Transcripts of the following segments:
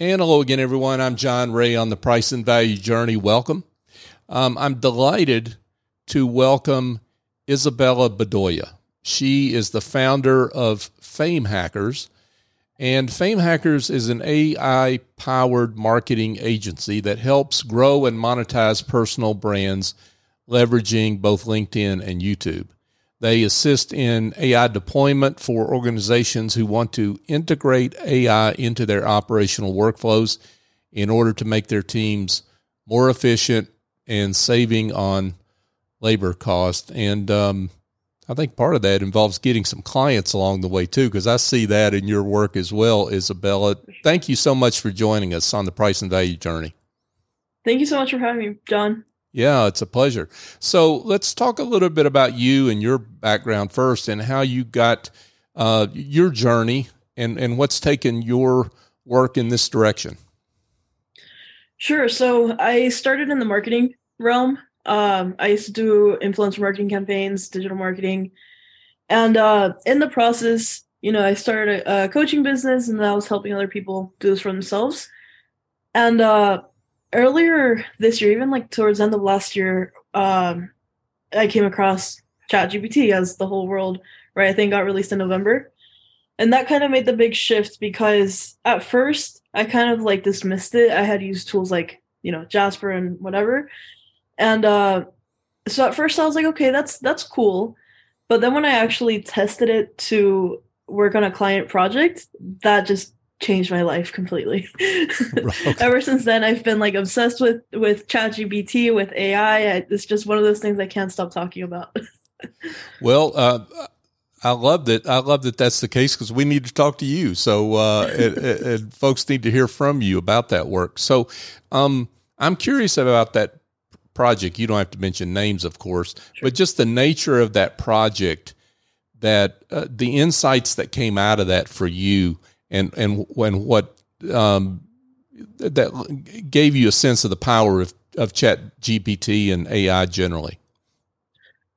And hello again, everyone. I'm John Ray on the Price and Value Journey. Welcome. Um, I'm delighted to welcome Isabella Bedoya. She is the founder of Fame Hackers. And Fame Hackers is an AI powered marketing agency that helps grow and monetize personal brands leveraging both LinkedIn and YouTube. They assist in AI deployment for organizations who want to integrate AI into their operational workflows in order to make their teams more efficient and saving on labor cost. And um, I think part of that involves getting some clients along the way too, because I see that in your work as well, Isabella. Thank you so much for joining us on the price and value journey. Thank you so much for having me, John. Yeah, it's a pleasure. So let's talk a little bit about you and your background first and how you got uh, your journey and, and what's taken your work in this direction. Sure. So I started in the marketing realm. Um, I used to do influencer marketing campaigns, digital marketing. And uh, in the process, you know, I started a, a coaching business and I was helping other people do this for themselves. And uh, earlier this year, even like towards the end of last year, um, I came across ChatGPT as the whole world, right? I think got released in November. And that kind of made the big shift because at first I kind of like dismissed it. I had used tools like, you know, Jasper and whatever. And uh so at first I was like, okay, that's that's cool. But then when I actually tested it to work on a client project, that just changed my life completely. okay. Ever since then, I've been like obsessed with with ChatGPT, with AI. I, it's just one of those things I can't stop talking about. well, uh, I love that. I love that that's the case because we need to talk to you. So, uh, and, and, folks need to hear from you about that work. So, um, I'm curious about that project. You don't have to mention names, of course, sure. but just the nature of that project. That uh, the insights that came out of that for you and and when what um, that gave you a sense of the power of of Chat GPT and AI generally.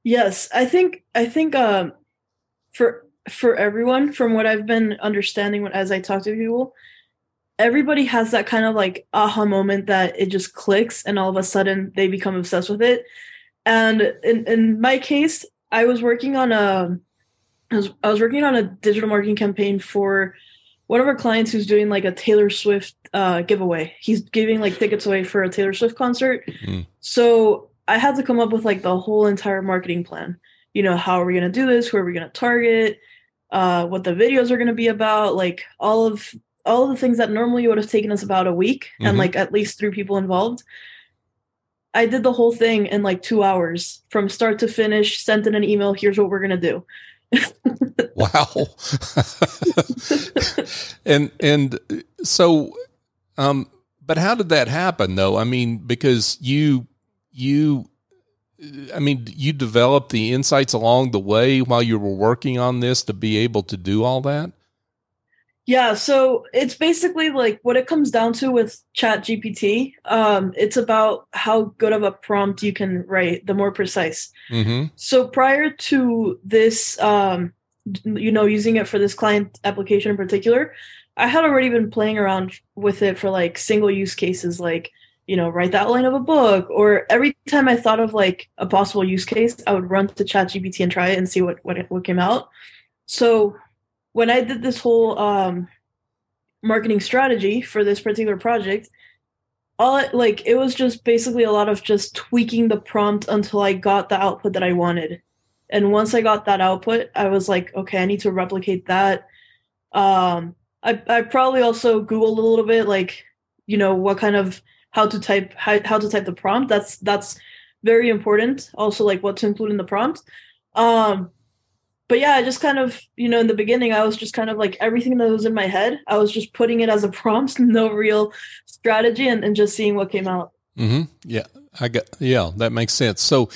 Yes, I think I think um, for for everyone, from what I've been understanding when as I talk to people, everybody has that kind of like aha moment that it just clicks, and all of a sudden they become obsessed with it. And in in my case, I was working on a I was, I was working on a digital marketing campaign for one of our clients who's doing like a Taylor Swift uh, giveaway. He's giving like tickets away for a Taylor Swift concert. Mm. So I had to come up with like the whole entire marketing plan. You know, how are we going to do this? Who are we going to target? Uh, what the videos are going to be about? Like all of all of the things that normally would have taken us about a week mm-hmm. and like at least three people involved. I did the whole thing in like two hours from start to finish. Sent in an email. Here's what we're gonna do. Wow. and and so um but how did that happen though? I mean because you you I mean you developed the insights along the way while you were working on this to be able to do all that? Yeah, so it's basically like what it comes down to with Chat GPT. Um, it's about how good of a prompt you can write, the more precise. Mm-hmm. So prior to this, um, you know, using it for this client application in particular, I had already been playing around with it for like single use cases, like you know, write the outline of a book, or every time I thought of like a possible use case, I would run to Chat GPT and try it and see what what what came out. So when I did this whole um, marketing strategy for this particular project, all it, like it was just basically a lot of just tweaking the prompt until I got the output that I wanted. And once I got that output, I was like, okay, I need to replicate that. Um, I I probably also googled a little bit, like you know what kind of how to type how, how to type the prompt. That's that's very important. Also, like what to include in the prompt. Um, but yeah, I just kind of, you know, in the beginning, I was just kind of like everything that was in my head, I was just putting it as a prompt, no real strategy, and, and just seeing what came out. Mm-hmm. Yeah, I got. Yeah, that makes sense. So,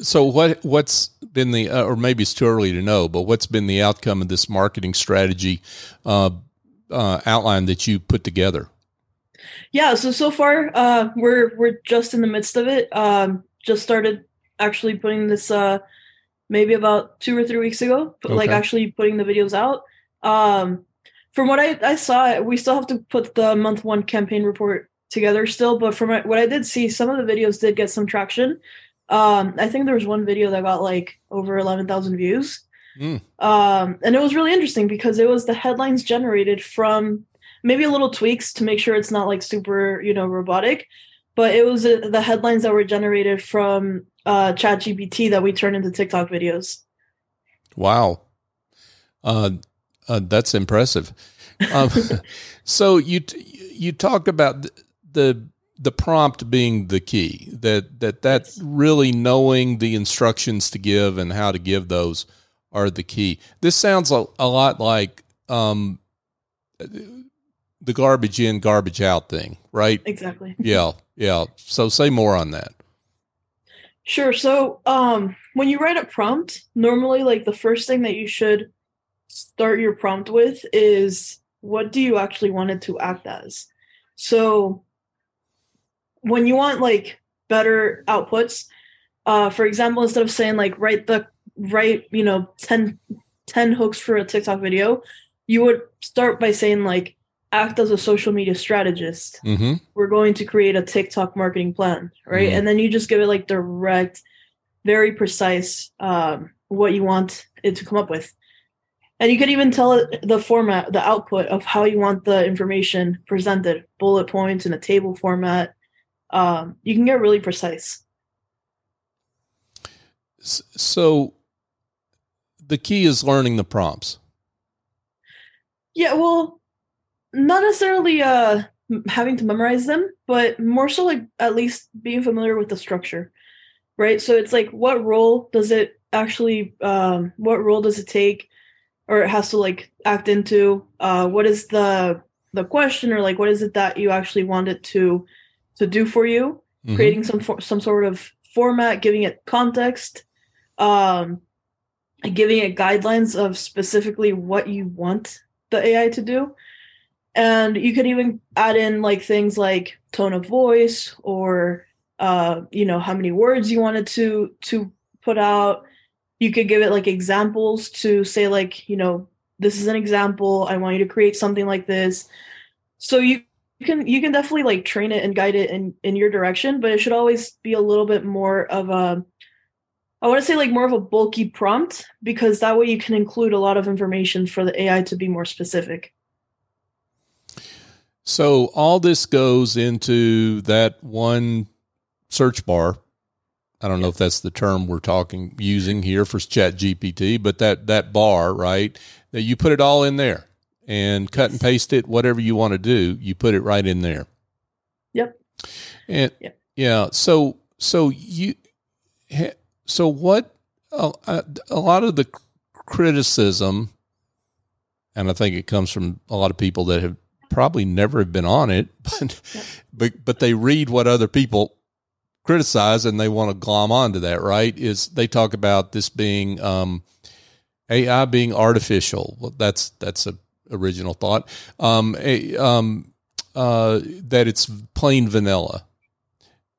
so what what's been the, uh, or maybe it's too early to know, but what's been the outcome of this marketing strategy uh, uh, outline that you put together? Yeah. So so far, uh, we're we're just in the midst of it. Um, just started actually putting this uh maybe about two or three weeks ago, but okay. like actually putting the videos out. Um, from what I, I saw, we still have to put the month one campaign report together still. But from what I did see, some of the videos did get some traction. Um, I think there was one video that got like over 11,000 views. Mm. Um, and it was really interesting because it was the headlines generated from maybe a little tweaks to make sure it's not like super, you know, robotic. But it was uh, the headlines that were generated from uh, Chat GPT that we turned into TikTok videos. Wow. Uh, uh, that's impressive. Um, so you you talked about the the prompt being the key that that that's really knowing the instructions to give and how to give those are the key. This sounds a, a lot like um, the garbage in, garbage out thing, right? Exactly. Yeah, yeah. So say more on that. Sure. So um, when you write a prompt, normally like the first thing that you should start your prompt with is what do you actually want it to act as? So when you want like better outputs, uh, for example, instead of saying like write the write, you know, 10, 10 hooks for a TikTok video, you would start by saying like act as a social media strategist. Mm-hmm. We're going to create a TikTok marketing plan, right? Mm-hmm. And then you just give it like direct, very precise um, what you want it to come up with. And you could even tell it the format, the output of how you want the information presented, bullet points in a table format. Um, you can get really precise. So the key is learning the prompts. Yeah, well, not necessarily uh having to memorize them, but more so like at least being familiar with the structure. Right? So it's like what role does it actually um what role does it take or it has to like act into uh what is the the question or like what is it that you actually want it to to do for you mm-hmm. creating some for, some sort of format giving it context um giving it guidelines of specifically what you want the ai to do and you could even add in like things like tone of voice or uh you know how many words you wanted to to put out. You could give it like examples to say like you know this is an example. I want you to create something like this. So you you can you can definitely like train it and guide it in in your direction but it should always be a little bit more of a i want to say like more of a bulky prompt because that way you can include a lot of information for the ai to be more specific so all this goes into that one search bar. I don't know if that's the term we're talking using here for Chat GPT, but that that bar, right? That you put it all in there and cut and paste it, whatever you want to do, you put it right in there. Yep. And yep. yeah, so so you so what a, a lot of the criticism and I think it comes from a lot of people that have probably never have been on it, but yep. but but they read what other people criticize and they want to glom onto that. Right? Is they talk about this being um, AI being artificial? Well, that's that's a original thought. Um, a, um, uh, that it's plain vanilla,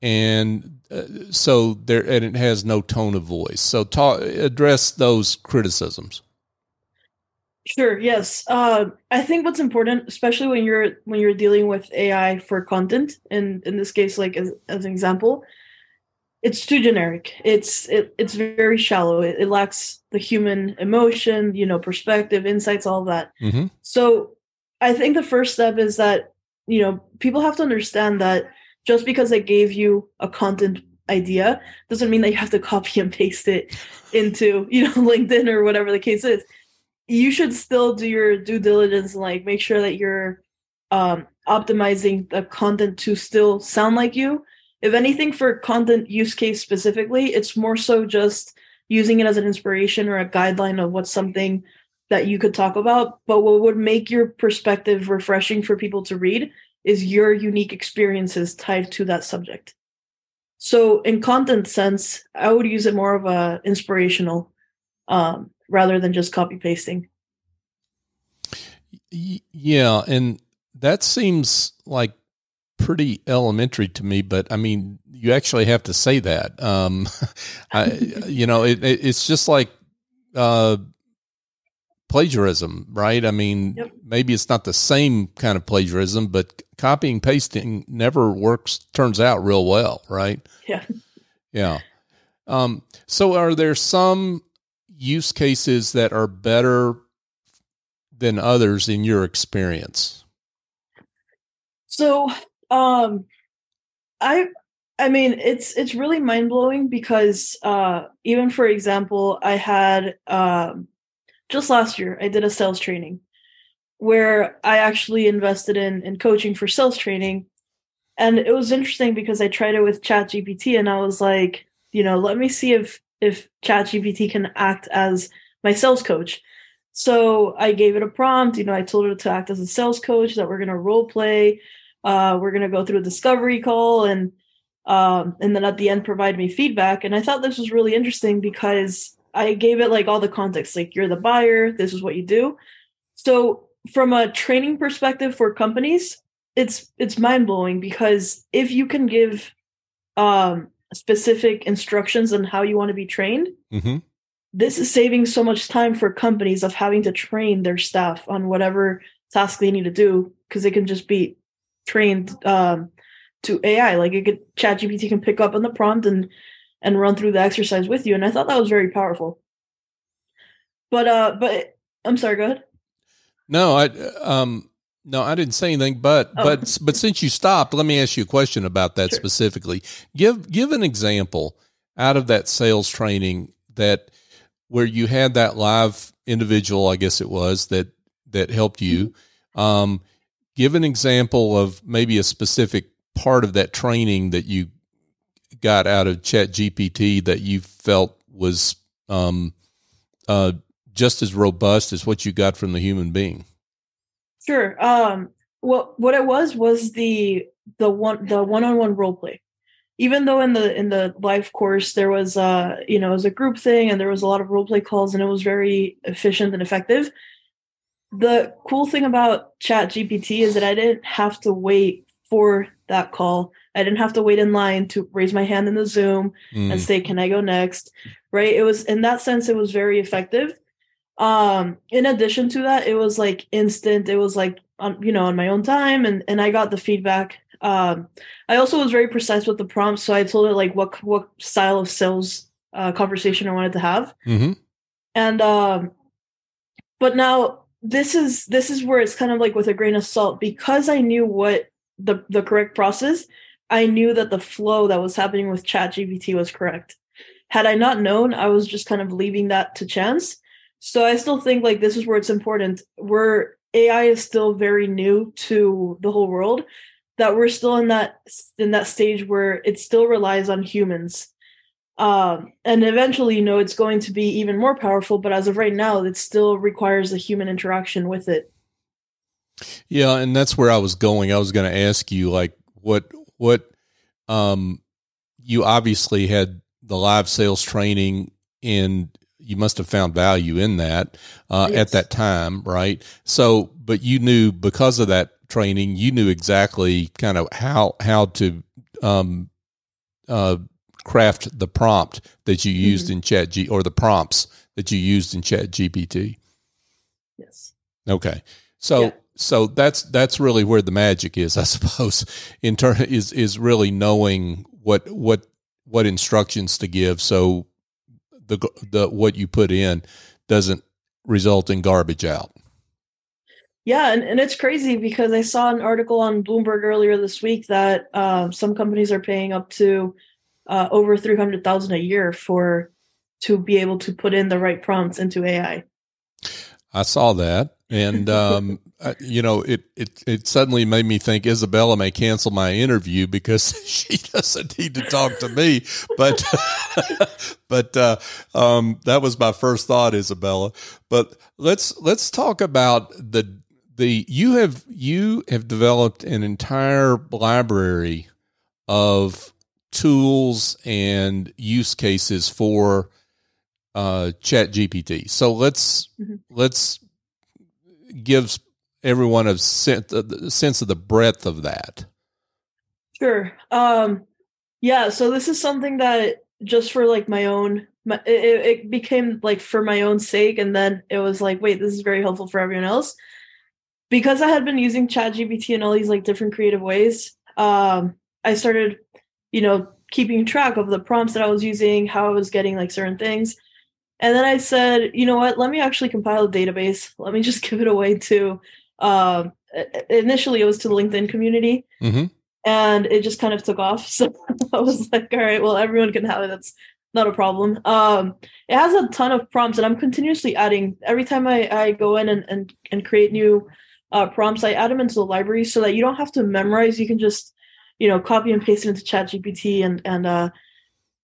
and uh, so there and it has no tone of voice. So address those criticisms. Sure. Yes. Uh, I think what's important, especially when you're when you're dealing with AI for content, and in this case, like as, as an example, it's too generic. It's it, it's very shallow. It, it, lacks the human emotion, you know, perspective, insights, all that. Mm-hmm. So, I think the first step is that you know people have to understand that just because they gave you a content idea doesn't mean that you have to copy and paste it into you know LinkedIn or whatever the case is you should still do your due diligence and like make sure that you're um, optimizing the content to still sound like you. If anything, for content use case specifically, it's more so just using it as an inspiration or a guideline of what's something that you could talk about. But what would make your perspective refreshing for people to read is your unique experiences tied to that subject. So in content sense, I would use it more of a inspirational um, rather than just copy pasting. Yeah, and that seems like pretty elementary to me, but I mean, you actually have to say that. Um, I, you know, it, it, it's just like uh, plagiarism, right? I mean, yep. maybe it's not the same kind of plagiarism, but copying pasting never works. Turns out real well, right? Yeah. Yeah. Um, so, are there some use cases that are better than others in your experience? So, um, I I mean, it's it's really mind blowing because uh, even for example, I had um, just last year I did a sales training where I actually invested in in coaching for sales training, and it was interesting because I tried it with ChatGPT and I was like, you know, let me see if if ChatGPT can act as my sales coach. So I gave it a prompt. You know, I told it to act as a sales coach that we're going to role play. Uh, we're going to go through a discovery call and um, and then at the end provide me feedback. And I thought this was really interesting because I gave it like all the context, like you're the buyer, this is what you do. So from a training perspective for companies, it's it's mind blowing because if you can give um, specific instructions on how you want to be trained, mm-hmm. this is saving so much time for companies of having to train their staff on whatever task they need to do because they can just be trained um, to AI. Like it could ChatGPT can pick up on the prompt and and run through the exercise with you. And I thought that was very powerful. But uh but I'm sorry, go ahead. No, I um no, I didn't say anything, but oh. but but since you stopped, let me ask you a question about that sure. specifically. Give give an example out of that sales training that where you had that live individual, I guess it was that that helped you. Mm-hmm. Um, give an example of maybe a specific part of that training that you got out of Chat GPT that you felt was um, uh, just as robust as what you got from the human being? Sure. Um, what what it was was the the one the one on one role play. Even though in the in the live course there was uh you know it was a group thing and there was a lot of role play calls and it was very efficient and effective. The cool thing about Chat GPT is that I didn't have to wait for that call. I didn't have to wait in line to raise my hand in the Zoom mm. and say, "Can I go next?" Right? It was in that sense, it was very effective. Um, in addition to that, it was like instant. It was like on you know on my own time, and and I got the feedback. Um, I also was very precise with the prompts, so I told it like what what style of sales uh, conversation I wanted to have, mm-hmm. and um, but now this is this is where it's kind of like with a grain of salt because I knew what the the correct process, I knew that the flow that was happening with ChatGPT was correct. Had I not known, I was just kind of leaving that to chance. So I still think like this is where it's important. Where AI is still very new to the whole world, that we're still in that in that stage where it still relies on humans. Um, and eventually, you know, it's going to be even more powerful. But as of right now, it still requires a human interaction with it. Yeah, and that's where I was going. I was going to ask you like what what um you obviously had the live sales training and you must have found value in that uh, yes. at that time, right? So, but you knew because of that training, you knew exactly kind of how how to um, uh, craft the prompt that you used mm-hmm. in Chat G or the prompts that you used in Chat GPT. Yes. Okay. So yeah so that's that's really where the magic is, I suppose. In turn, is is really knowing what what what instructions to give, so the the what you put in doesn't result in garbage out. Yeah, and, and it's crazy because I saw an article on Bloomberg earlier this week that uh, some companies are paying up to uh, over three hundred thousand a year for to be able to put in the right prompts into AI. I saw that, and um, you know, it, it it suddenly made me think Isabella may cancel my interview because she doesn't need to talk to me. But but uh, um, that was my first thought, Isabella. But let's let's talk about the the you have you have developed an entire library of tools and use cases for uh, Chat GPT. So let's mm-hmm. let's give everyone a sense, a sense of the breadth of that. Sure. Um, yeah. So this is something that just for like my own my, it, it became like for my own sake, and then it was like, wait, this is very helpful for everyone else. Because I had been using ChatGPT in all these like different creative ways, um, I started, you know, keeping track of the prompts that I was using, how I was getting like certain things. And then I said, you know what, let me actually compile a database. Let me just give it away to, uh, initially it was to the LinkedIn community. Mm-hmm. And it just kind of took off. So I was like, all right, well, everyone can have it. That's not a problem. Um, it has a ton of prompts, and I'm continuously adding. Every time I, I go in and, and, and create new uh, prompts, I add them into the library so that you don't have to memorize. You can just, you know, copy and paste it into ChatGPT, and and uh,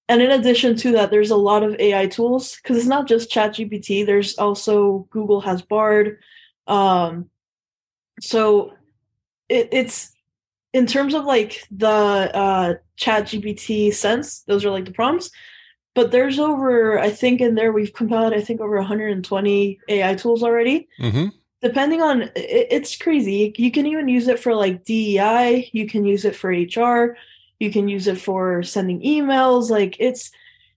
and in addition to that, there's a lot of AI tools because it's not just ChatGPT. There's also Google has Bard. Um, so it, it's in terms of like the uh, ChatGPT sense. Those are like the prompts but there's over i think in there we've compiled i think over 120 ai tools already mm-hmm. depending on it, it's crazy you can even use it for like dei you can use it for hr you can use it for sending emails like it's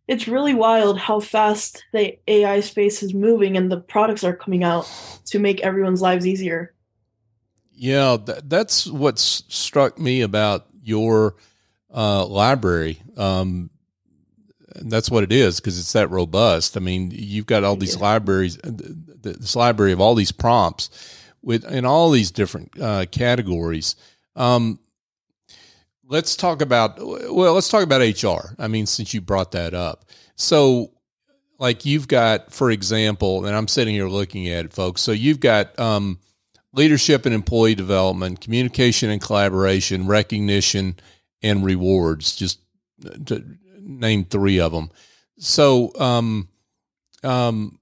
it's really wild how fast the ai space is moving and the products are coming out to make everyone's lives easier yeah that's what's struck me about your uh, library um, and that's what it is because it's that robust. I mean, you've got all these yeah. libraries, uh, this library of all these prompts with in all these different uh, categories. Um, let's talk about well, let's talk about HR. I mean, since you brought that up, so like you've got, for example, and I'm sitting here looking at it, folks. So you've got um, leadership and employee development, communication and collaboration, recognition and rewards. Just to name three of them. So, um, um,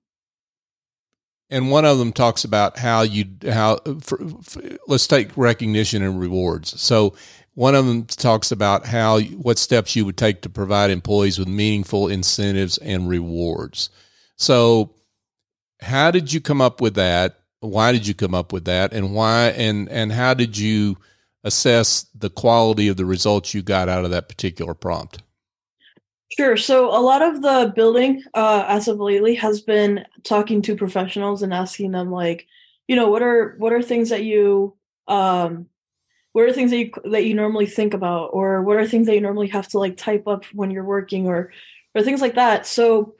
and one of them talks about how you how for, for, let's take recognition and rewards. So one of them talks about how what steps you would take to provide employees with meaningful incentives and rewards. So how did you come up with that? Why did you come up with that? And why and and how did you assess the quality of the results you got out of that particular prompt? Sure. So a lot of the building, uh, as of lately, has been talking to professionals and asking them, like, you know, what are what are things that you, um, what are things that you that you normally think about, or what are things that you normally have to like type up when you're working, or or things like that. So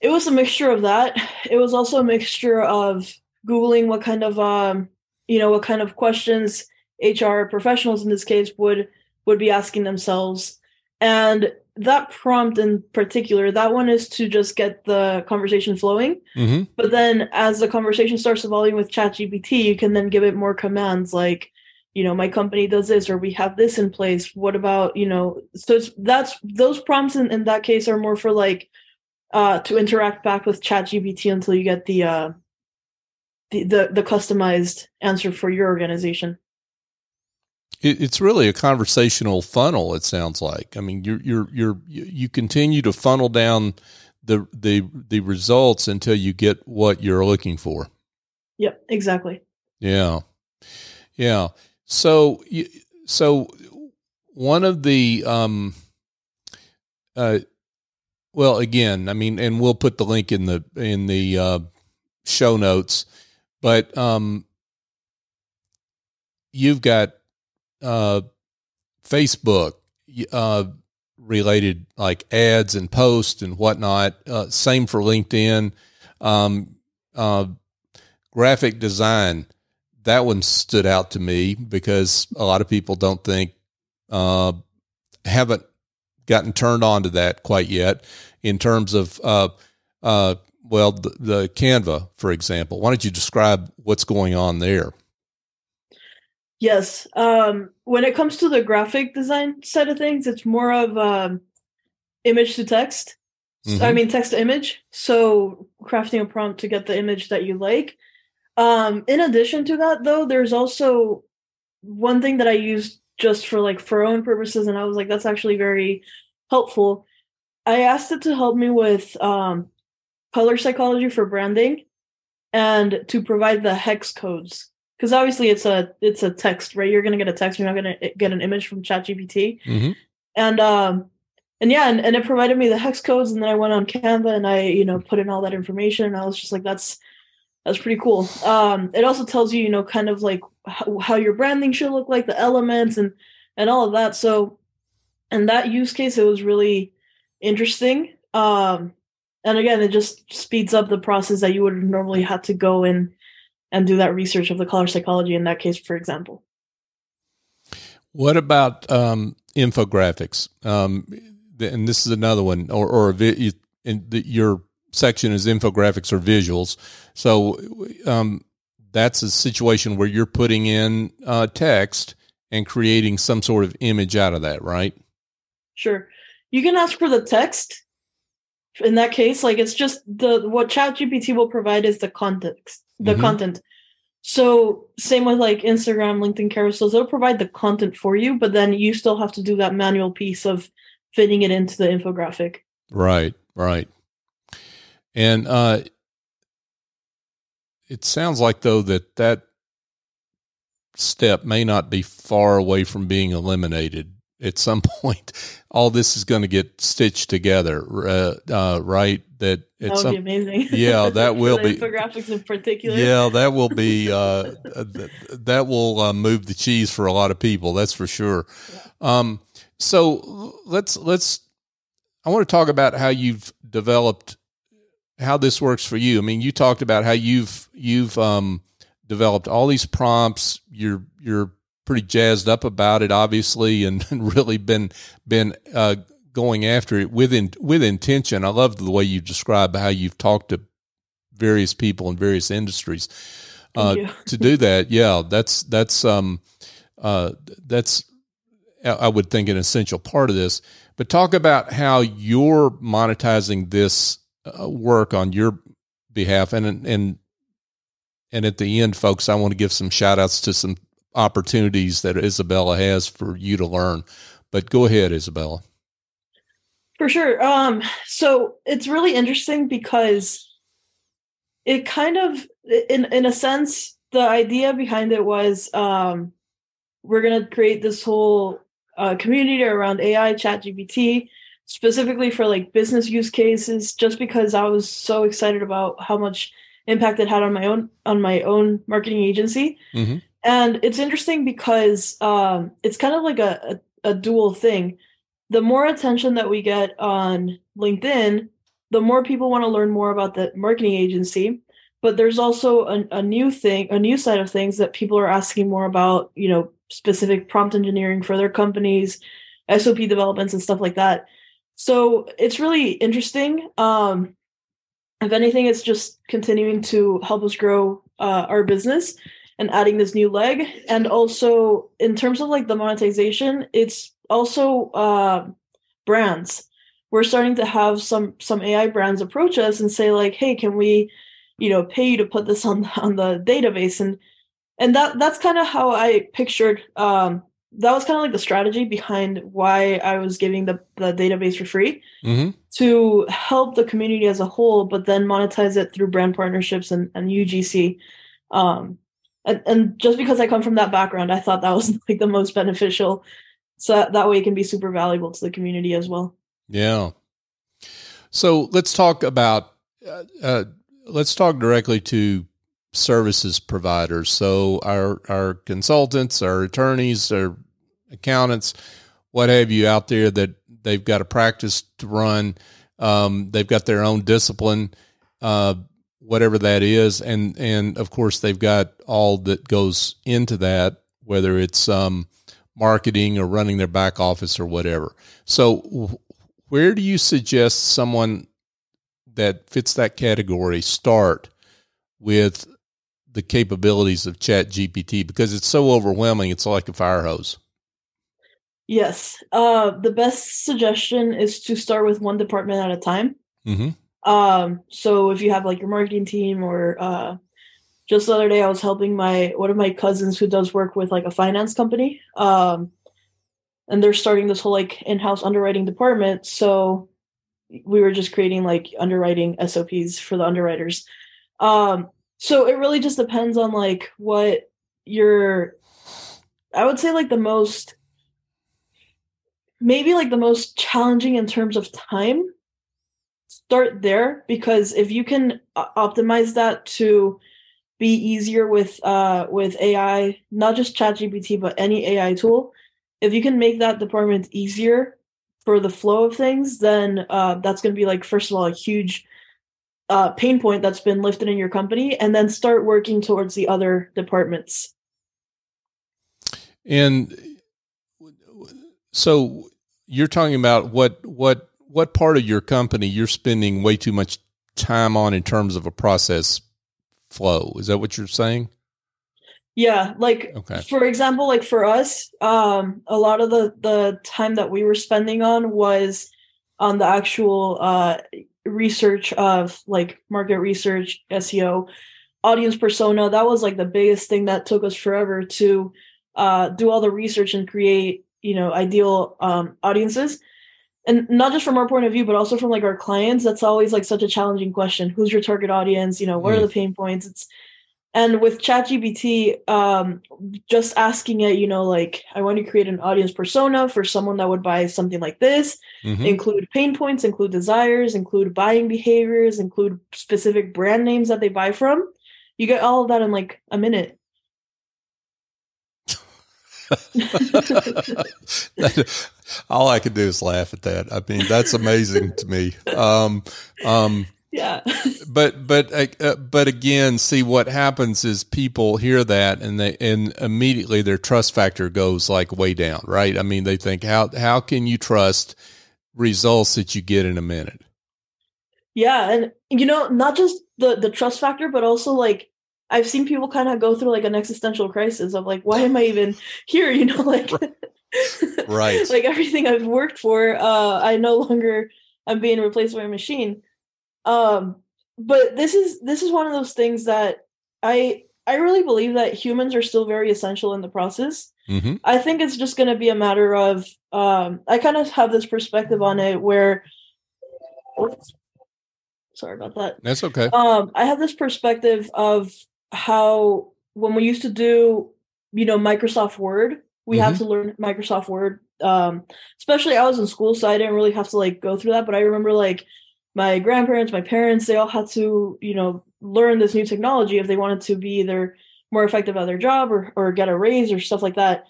it was a mixture of that. It was also a mixture of googling what kind of, um, you know, what kind of questions HR professionals in this case would would be asking themselves, and that prompt in particular, that one is to just get the conversation flowing. Mm-hmm. But then as the conversation starts evolving with ChatGPT, you can then give it more commands like, you know, my company does this or we have this in place. What about, you know, so it's that's those prompts in, in that case are more for like uh to interact back with ChatGPT until you get the uh the, the the customized answer for your organization it, it's really a conversational funnel. It sounds like. I mean, you're you're you're you continue to funnel down the the the results until you get what you're looking for. Yep, exactly. Yeah, yeah. So so one of the um uh well again i mean and we'll put the link in the in the uh show notes but um you've got uh, Facebook uh, related like ads and posts and whatnot. Uh, same for LinkedIn. Um, uh, graphic design. That one stood out to me because a lot of people don't think uh, haven't gotten turned on to that quite yet in terms of uh, uh, well the, the Canva for example. Why don't you describe what's going on there? Yes. Um, when it comes to the graphic design side of things, it's more of um, image to text. Mm-hmm. I mean, text to image. So crafting a prompt to get the image that you like. Um, in addition to that, though, there's also one thing that I used just for like for own purposes, and I was like, that's actually very helpful. I asked it to help me with um, color psychology for branding and to provide the hex codes because obviously it's a it's a text, right? You're gonna get a text. You're not gonna get an image from ChatGPT. Mm-hmm. And um, and yeah, and, and it provided me the hex codes, and then I went on Canva and I, you know, put in all that information, and I was just like, that's that's pretty cool. Um, it also tells you, you know, kind of like how, how your branding should look like, the elements, and and all of that. So, in that use case, it was really interesting. Um, and again, it just speeds up the process that you would normally have to go in and do that research of the color psychology in that case, for example. What about um, infographics? Um, and this is another one, or or vi- in the, your section is infographics or visuals. So um, that's a situation where you're putting in uh, text and creating some sort of image out of that, right? Sure. You can ask for the text. In that case, like it's just the what ChatGPT will provide is the context, the mm-hmm. content. So same with like Instagram, LinkedIn carousels, they'll provide the content for you, but then you still have to do that manual piece of fitting it into the infographic. Right, right. And uh it sounds like though that that step may not be far away from being eliminated at some point. All this is going to get stitched together uh, uh, right? That that would some, be amazing. Yeah that will be infographics in particular. Yeah that will be uh, that will uh, move the cheese for a lot of people that's for sure. Um, so let's let's i want to talk about how you've developed how this works for you i mean you talked about how you've you've um, developed all these prompts you're you're pretty jazzed up about it, obviously, and, and really been been uh, going after it with in, with intention. I love the way you describe how you've talked to various people in various industries uh, to do that. Yeah, that's that's um uh, that's I would think an essential part of this. But talk about how you're monetizing this uh, work on your behalf, and and and at the end, folks, I want to give some shout outs to some opportunities that Isabella has for you to learn. But go ahead, Isabella. For sure. Um, so it's really interesting because it kind of, in in a sense, the idea behind it was um, we're gonna create this whole uh, community around AI, Chat GPT, specifically for like business use cases. Just because I was so excited about how much impact it had on my own on my own marketing agency. Mm-hmm and it's interesting because um, it's kind of like a, a, a dual thing. The more attention that we get on LinkedIn, the more people want to learn more about the marketing agency. But there's also a, a new thing, a new side of things that people are asking more about, you know, specific prompt engineering for their companies, SOP developments, and stuff like that. So it's really interesting. Um, if anything, it's just continuing to help us grow uh, our business and adding this new leg and also in terms of like the monetization it's also uh, brands we're starting to have some some ai brands approach us and say like hey can we you know pay you to put this on on the database and and that that's kind of how i pictured um that was kind of like the strategy behind why i was giving the, the database for free mm-hmm. to help the community as a whole but then monetize it through brand partnerships and, and ugc um and, and just because I come from that background, I thought that was like the most beneficial. So that, that way it can be super valuable to the community as well. Yeah. So let's talk about, uh, uh, let's talk directly to services providers. So our, our consultants, our attorneys, our accountants, what have you out there that they've got a practice to run. Um, they've got their own discipline. Uh, whatever that is, and and of course they've got all that goes into that, whether it's um, marketing or running their back office or whatever. So, where do you suggest someone that fits that category start with the capabilities of Chat GPT because it's so overwhelming? It's like a fire hose. Yes, uh, the best suggestion is to start with one department at a time. Mm-hmm. Um, so if you have like your marketing team or uh, just the other day I was helping my one of my cousins who does work with like a finance company. Um, and they're starting this whole like in-house underwriting department. So we were just creating like underwriting SOPs for the underwriters. Um, so it really just depends on like what your I would say like the most maybe like the most challenging in terms of time. Start there because if you can optimize that to be easier with uh with AI, not just ChatGPT but any AI tool, if you can make that department easier for the flow of things, then uh, that's going to be like first of all a huge uh, pain point that's been lifted in your company, and then start working towards the other departments. And so you're talking about what what what part of your company you're spending way too much time on in terms of a process flow. Is that what you're saying? Yeah, like okay. for example, like for us, um, a lot of the the time that we were spending on was on the actual uh, research of like market research, SEO, audience persona. That was like the biggest thing that took us forever to uh, do all the research and create, you know, ideal um, audiences. And not just from our point of view, but also from like our clients. That's always like such a challenging question. Who's your target audience? You know, what mm. are the pain points? It's and with ChatGPT, um, just asking it, you know, like I want to create an audience persona for someone that would buy something like this, mm-hmm. include pain points, include desires, include buying behaviors, include specific brand names that they buy from. You get all of that in like a minute. all I could do is laugh at that. I mean, that's amazing to me. Um, um, yeah. But but uh, uh, but again see what happens is people hear that and they and immediately their trust factor goes like way down right? I mean they think how how can you trust results that you get in a minute? Yeah and you know not just the the trust factor but also like i've seen people kind of go through like an existential crisis of like why am i even here you know like right. like everything i've worked for uh i no longer i'm being replaced by a machine um, but this is this is one of those things that I I really believe that humans are still very essential in the process. Mm-hmm. I think it's just going to be a matter of um, I kind of have this perspective on it where. sorry about that. That's okay. Um, I have this perspective of how when we used to do, you know, Microsoft Word, we mm-hmm. had to learn Microsoft Word. Um, especially I was in school, so I didn't really have to like go through that. But I remember like my grandparents, my parents, they all had to, you know, learn this new technology if they wanted to be either more effective at their job or, or get a raise or stuff like that.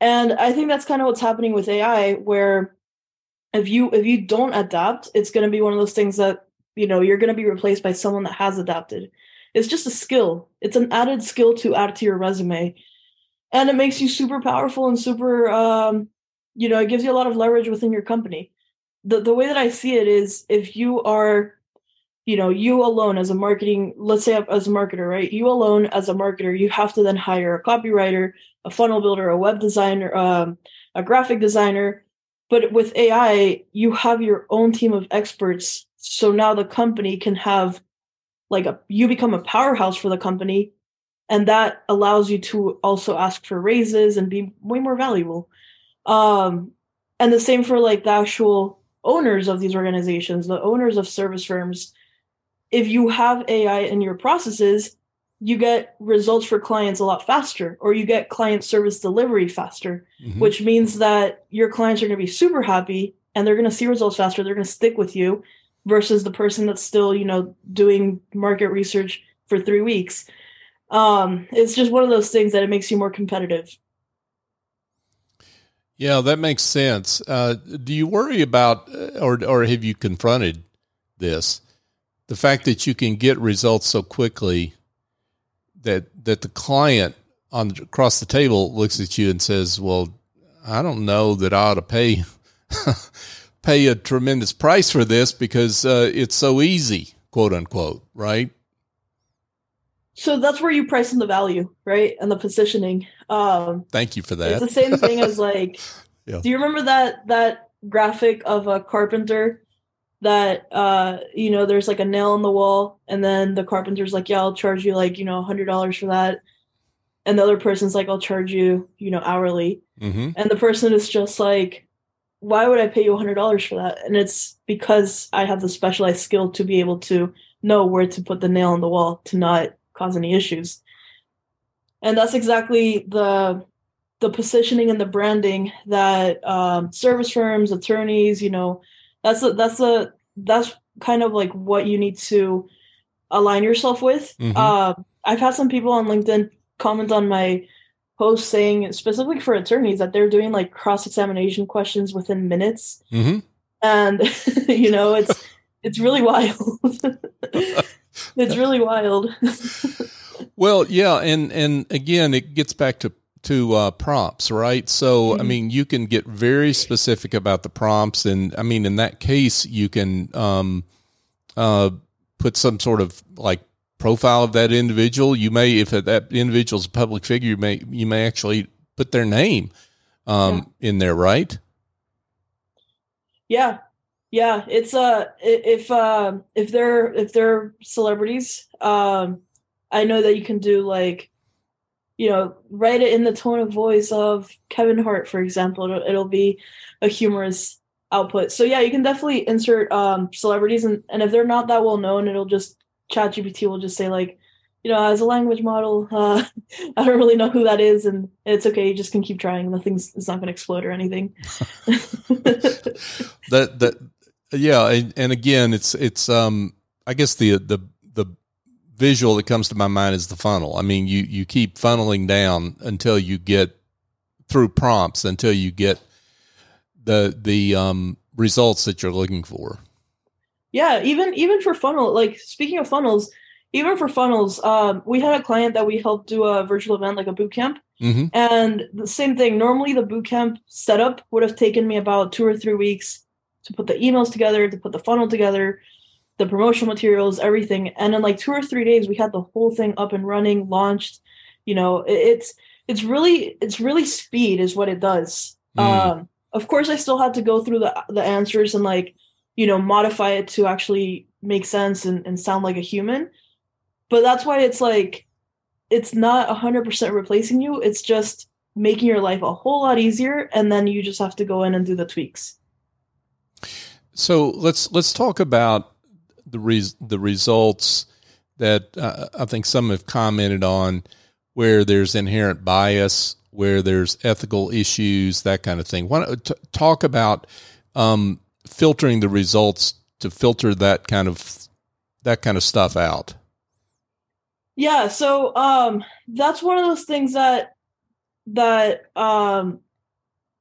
And I think that's kind of what's happening with AI, where if you if you don't adapt, it's going to be one of those things that you know you're going to be replaced by someone that has adapted. It's just a skill. It's an added skill to add to your resume, and it makes you super powerful and super. Um, you know, it gives you a lot of leverage within your company the, the way that I see it is if you are, you know, you alone as a marketing, let's say as a marketer, right? You alone as a marketer, you have to then hire a copywriter, a funnel builder, a web designer, um, a graphic designer. But with AI, you have your own team of experts. So now the company can have like a you become a powerhouse for the company and that allows you to also ask for raises and be way more valuable um and the same for like the actual owners of these organizations, the owners of service firms, if you have AI in your processes, you get results for clients a lot faster, or you get client service delivery faster, mm-hmm. which means that your clients are going to be super happy and they're going to see results faster. They're going to stick with you versus the person that's still, you know, doing market research for three weeks. Um, it's just one of those things that it makes you more competitive. Yeah, that makes sense. Uh, do you worry about, uh, or or have you confronted this, the fact that you can get results so quickly that that the client on across the table looks at you and says, "Well, I don't know that I ought to pay pay a tremendous price for this because uh, it's so easy, quote unquote." Right? So that's where you price in the value, right, and the positioning. Um, Thank you for that. It's the same thing as like. yeah. Do you remember that that graphic of a carpenter that uh you know there's like a nail in the wall and then the carpenter's like yeah i'll charge you like you know a hundred dollars for that and the other person's like i'll charge you you know hourly mm-hmm. and the person is just like why would i pay you a hundred dollars for that and it's because i have the specialized skill to be able to know where to put the nail in the wall to not cause any issues and that's exactly the the positioning and the branding that um, service firms, attorneys, you know, that's a, that's a that's kind of like what you need to align yourself with. Mm-hmm. Uh, I've had some people on LinkedIn comment on my post saying specifically for attorneys that they're doing like cross examination questions within minutes, mm-hmm. and you know it's it's really wild. it's really wild. well, yeah, and and again, it gets back to to uh, prompts, right? So, mm-hmm. I mean, you can get very specific about the prompts, and I mean, in that case, you can um, uh, put some sort of like profile of that individual. You may, if that individual's a public figure, you may you may actually put their name um, yeah. in there, right? Yeah, yeah. It's uh, if uh, if they're if they're celebrities, um, I know that you can do like, you know, write it in the tone of voice of Kevin Hart, for example. It'll, it'll be a humorous output. So yeah, you can definitely insert um, celebrities, and and if they're not that well known, it'll just ChatGPT will just say like, you know, as a language model, uh, I don't really know who that is, and it's okay. You just can keep trying. Nothing's it's not going to explode or anything. that that yeah, and, and again, it's it's um I guess the the the visual that comes to my mind is the funnel. I mean, you you keep funneling down until you get through prompts until you get the the um results that you're looking for. Yeah, even even for funnel, like speaking of funnels, even for funnels, um, we had a client that we helped do a virtual event, like a boot camp, mm-hmm. and the same thing. Normally, the boot camp setup would have taken me about two or three weeks to put the emails together, to put the funnel together, the promotional materials, everything, and in like two or three days, we had the whole thing up and running, launched. You know, it's it's really it's really speed is what it does. Mm. Um, of course, I still had to go through the the answers and like you know modify it to actually make sense and, and sound like a human but that's why it's like it's not 100% replacing you it's just making your life a whole lot easier and then you just have to go in and do the tweaks so let's let's talk about the res- the results that uh, I think some have commented on where there's inherent bias, where there's ethical issues, that kind of thing. Want to talk about um, filtering the results to filter that kind of that kind of stuff out? Yeah, so um that's one of those things that that um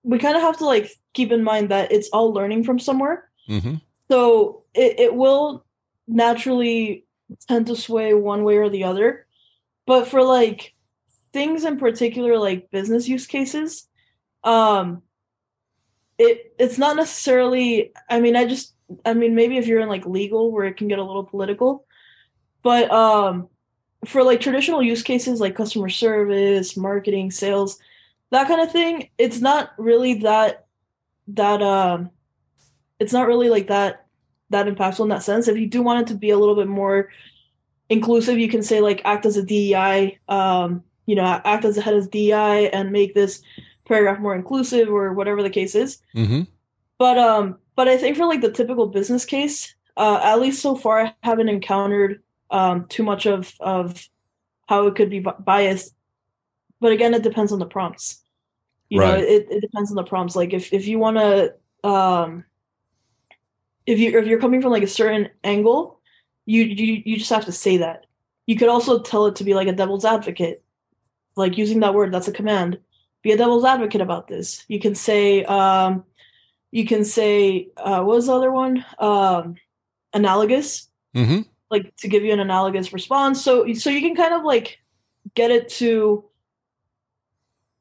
we kind of have to like keep in mind that it's all learning from somewhere. Mm-hmm. So it, it will naturally tend to sway one way or the other. But for like things in particular like business use cases, um it it's not necessarily i mean i just i mean maybe if you're in like legal where it can get a little political but um for like traditional use cases like customer service marketing sales that kind of thing it's not really that that um it's not really like that that impactful in that sense if you do want it to be a little bit more inclusive you can say like act as a dei um you know act as a head of dei and make this paragraph more inclusive or whatever the case is. Mm-hmm. But um, but I think for like the typical business case, uh, at least so far, I haven't encountered um too much of of how it could be biased. But again, it depends on the prompts. You right. know, it, it depends on the prompts. Like if if you want to um, if you if you're coming from like a certain angle, you you you just have to say that. You could also tell it to be like a devil's advocate, like using that word. That's a command be a devil's advocate about this. You can say, um, you can say, uh, what was the other one? Um, analogous, mm-hmm. like to give you an analogous response. So, so you can kind of like get it to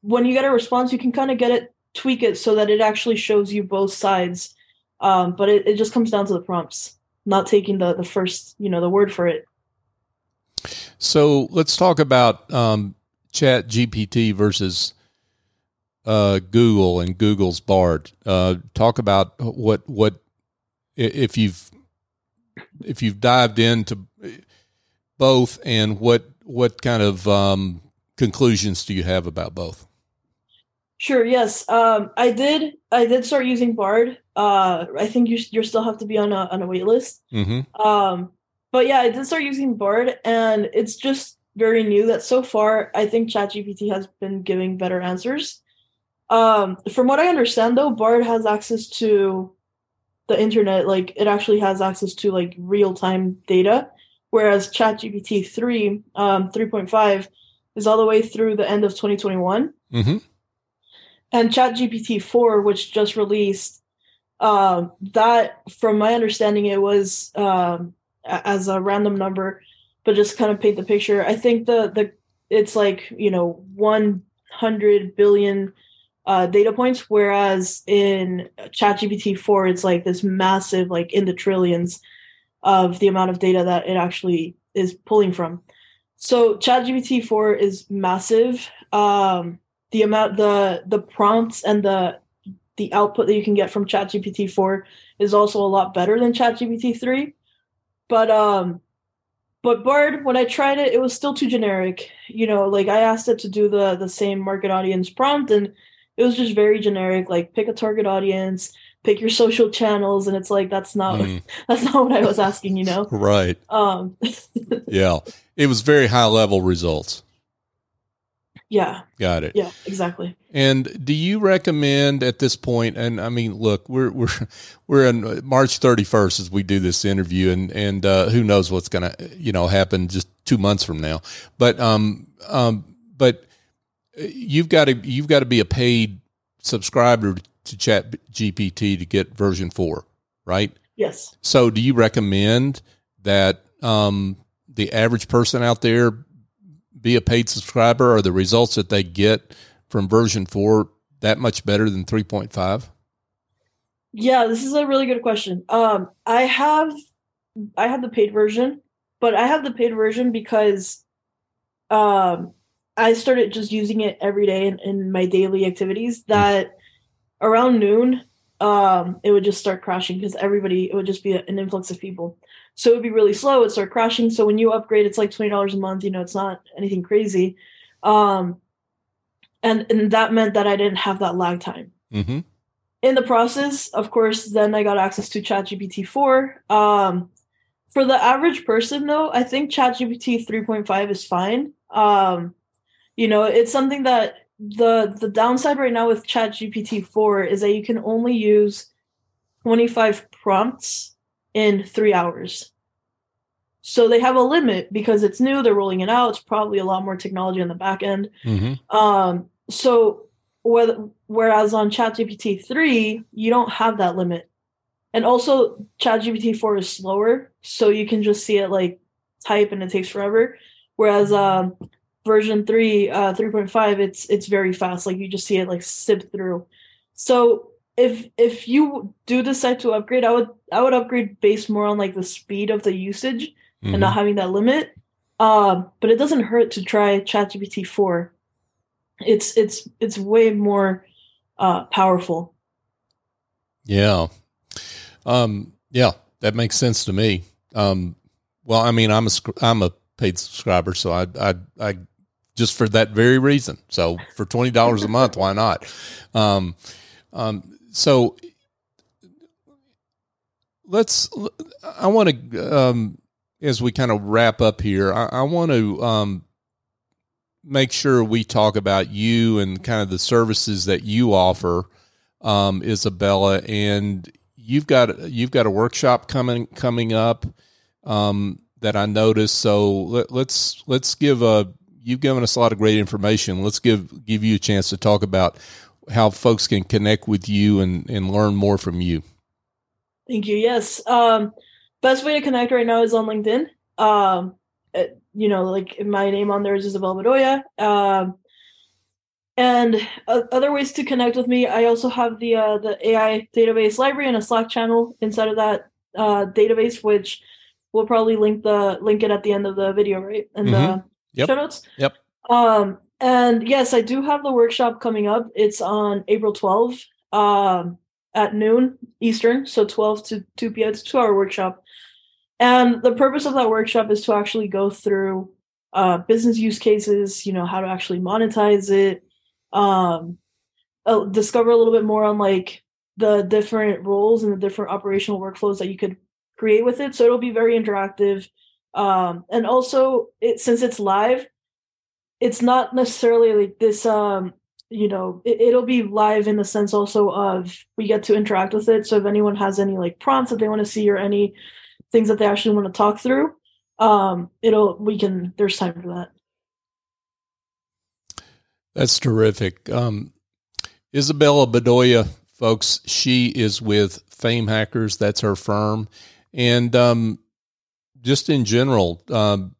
when you get a response, you can kind of get it, tweak it so that it actually shows you both sides. Um, but it, it just comes down to the prompts, not taking the the first, you know, the word for it. So let's talk about um, Chat GPT versus uh, Google and Google's Bard. Uh, talk about what what if you've if you've dived into both and what what kind of um, conclusions do you have about both? Sure. Yes, um, I did. I did start using Bard. Uh, I think you you still have to be on a on a wait list. Mm-hmm. Um, but yeah, I did start using Bard, and it's just very new. That so far, I think ChatGPT has been giving better answers. Um, from what I understand, though, Bard has access to the internet. Like it actually has access to like real time data, whereas ChatGPT three, um, three point five, is all the way through the end of 2021. Mm-hmm. And ChatGPT four, which just released, um, that from my understanding, it was um, as a random number, but just kind of paint the picture. I think the the it's like you know 100 billion uh, data points, whereas in ChatGPT 4, it's like this massive, like in the trillions of the amount of data that it actually is pulling from. So ChatGPT 4 is massive. Um, the amount, the the prompts and the the output that you can get from ChatGPT 4 is also a lot better than ChatGPT 3. But um, but Bard, when I tried it, it was still too generic. You know, like I asked it to do the the same market audience prompt, and it was just very generic like pick a target audience pick your social channels and it's like that's not mm. that's not what i was asking you know right um yeah it was very high level results yeah got it yeah exactly and do you recommend at this point and i mean look we're we're we're in march 31st as we do this interview and and uh, who knows what's gonna you know happen just two months from now but um um but you've got to you've got to be a paid subscriber to Chat GPT to get version four, right? Yes. So, do you recommend that um, the average person out there be a paid subscriber? Are the results that they get from version four that much better than three point five? Yeah, this is a really good question. Um, I have I have the paid version, but I have the paid version because um I started just using it every day in, in my daily activities that around noon, um, it would just start crashing because everybody, it would just be an influx of people. So it would be really slow. It'd start crashing. So when you upgrade, it's like $20 a month, you know, it's not anything crazy. Um, and, and that meant that I didn't have that lag time. Mm-hmm. In the process, of course, then I got access to ChatGPT 4. Um, for the average person, though, I think ChatGPT 3.5 is fine. Um, you know it's something that the the downside right now with chat gpt 4 is that you can only use 25 prompts in three hours. So they have a limit because it's new they're rolling it out it's probably a lot more technology on the back end. Mm-hmm. um, so whereas on ChatGPT 3 you don't have that limit. And also ChatGPT 4 is slower so you can just see it like type and it takes forever. Whereas um, version 3 uh 3.5 it's it's very fast like you just see it like sip through. So if if you do decide to upgrade i would i would upgrade based more on like the speed of the usage mm-hmm. and not mm-hmm. having that limit um but it doesn't hurt to try chatgpt 4 it's it's it's way more uh powerful yeah um yeah that makes sense to me um well i mean i'm a i'm a paid subscriber so i i i just for that very reason. So for twenty dollars a month, why not? Um, um, so let's. I want to, um, as we kind of wrap up here, I, I want to um, make sure we talk about you and kind of the services that you offer, um, Isabella. And you've got you've got a workshop coming coming up um, that I noticed. So let, let's let's give a you've given us a lot of great information. Let's give give you a chance to talk about how folks can connect with you and and learn more from you. Thank you. Yes. Um, best way to connect right now is on LinkedIn. Um, it, you know, like my name on there is Isabel Bedoya. Um, and uh, other ways to connect with me, I also have the uh, the AI database library and a Slack channel inside of that uh, database, which we'll probably link the link it at the end of the video, right? And mm-hmm yep. show notes. Yep. Um, and yes, I do have the workshop coming up. It's on April 12th um, at noon Eastern, so 12 to 2 p.m. It's two hour workshop. And the purpose of that workshop is to actually go through uh, business use cases, you know, how to actually monetize it, um, uh, discover a little bit more on like the different roles and the different operational workflows that you could create with it. So it'll be very interactive. Um, and also, it since it's live, it's not necessarily like this um, you know, it, will be live in the sense also of we get to interact with it. So if anyone has any like prompts that they want to see or any things that they actually want to talk through, um, it'll we can. There's time for that. That's terrific. Um, Isabella Bedoya, folks, she is with Fame Hackers. That's her firm, and um, just in general, um,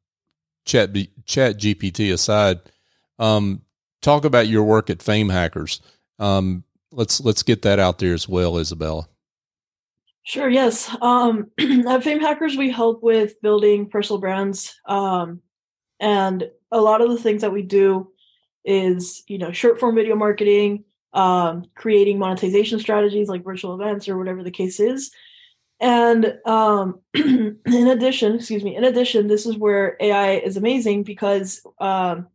chat chat GPT aside, um, talk about your work at Fame Hackers. Um, let's let's get that out there as well, Isabella. Sure. Yes. Um, at Fame Hackers, we help with building personal brands, um, and a lot of the things that we do is you know short form video marketing, um, creating monetization strategies like virtual events or whatever the case is. And um, in addition, excuse me, in addition, this is where AI is amazing because um,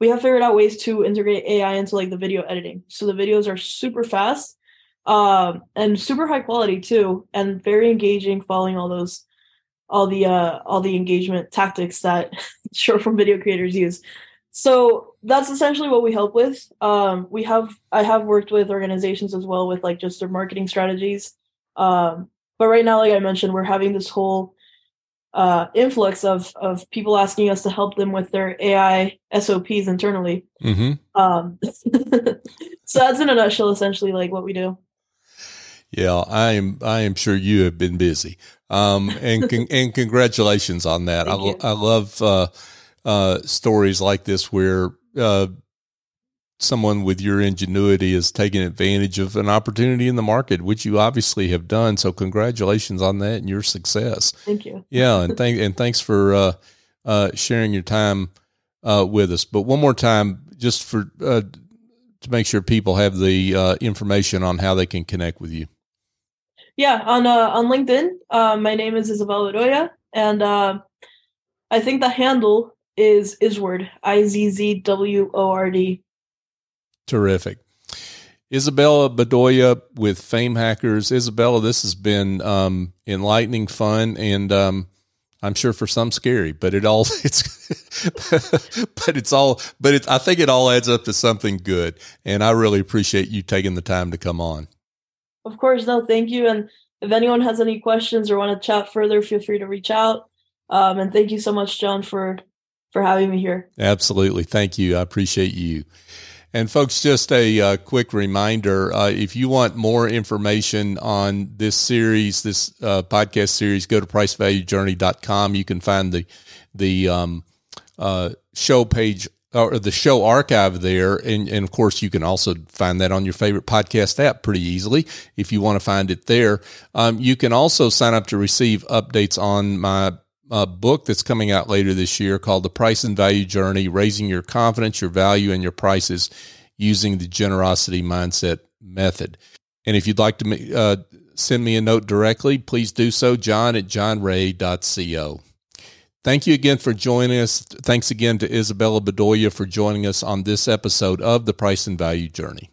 we have figured out ways to integrate AI into like the video editing. So the videos are super fast um, and super high quality too, and very engaging, following all those all the uh, all the engagement tactics that short form video creators use. So that's essentially what we help with. Um, we have I have worked with organizations as well with like just their marketing strategies. Um, but right now, like I mentioned, we're having this whole uh, influx of of people asking us to help them with their AI SOPs internally. Mm-hmm. Um, so that's in a nutshell, essentially, like what we do. Yeah, I am. I am sure you have been busy, um, and con- and congratulations on that. I, I love uh, uh, stories like this where uh, someone with your ingenuity is taking advantage of an opportunity in the market, which you obviously have done. So congratulations on that and your success. Thank you. Yeah, and thank and thanks for uh, uh, sharing your time uh, with us. But one more time, just for uh, to make sure people have the uh, information on how they can connect with you. Yeah, on uh, on LinkedIn, my name is Isabella Bedoya, and I think the handle is Izzward, I Z Z W O R D. Terrific. Isabella Bedoya with Fame Hackers. Isabella, this has been um, enlightening, fun, and um, I'm sure for some scary, but it all it's but it's all but it, I think it all adds up to something good, and I really appreciate you taking the time to come on. Of course, no, thank you. And if anyone has any questions or want to chat further, feel free to reach out. Um, and thank you so much, John, for for having me here. Absolutely, thank you. I appreciate you. And folks, just a uh, quick reminder: uh, if you want more information on this series, this uh, podcast series, go to pricevaluejourney.com. You can find the the um, uh, show page or the show archive there, and, and of course, you can also find that on your favorite podcast app pretty easily if you want to find it there. Um, you can also sign up to receive updates on my a book that's coming out later this year called The Price and Value Journey Raising Your Confidence, Your Value, and Your Prices Using the Generosity Mindset Method. And if you'd like to uh, send me a note directly, please do so, john at johnray.co. Thank you again for joining us. Thanks again to Isabella Bedoya for joining us on this episode of The Price and Value Journey.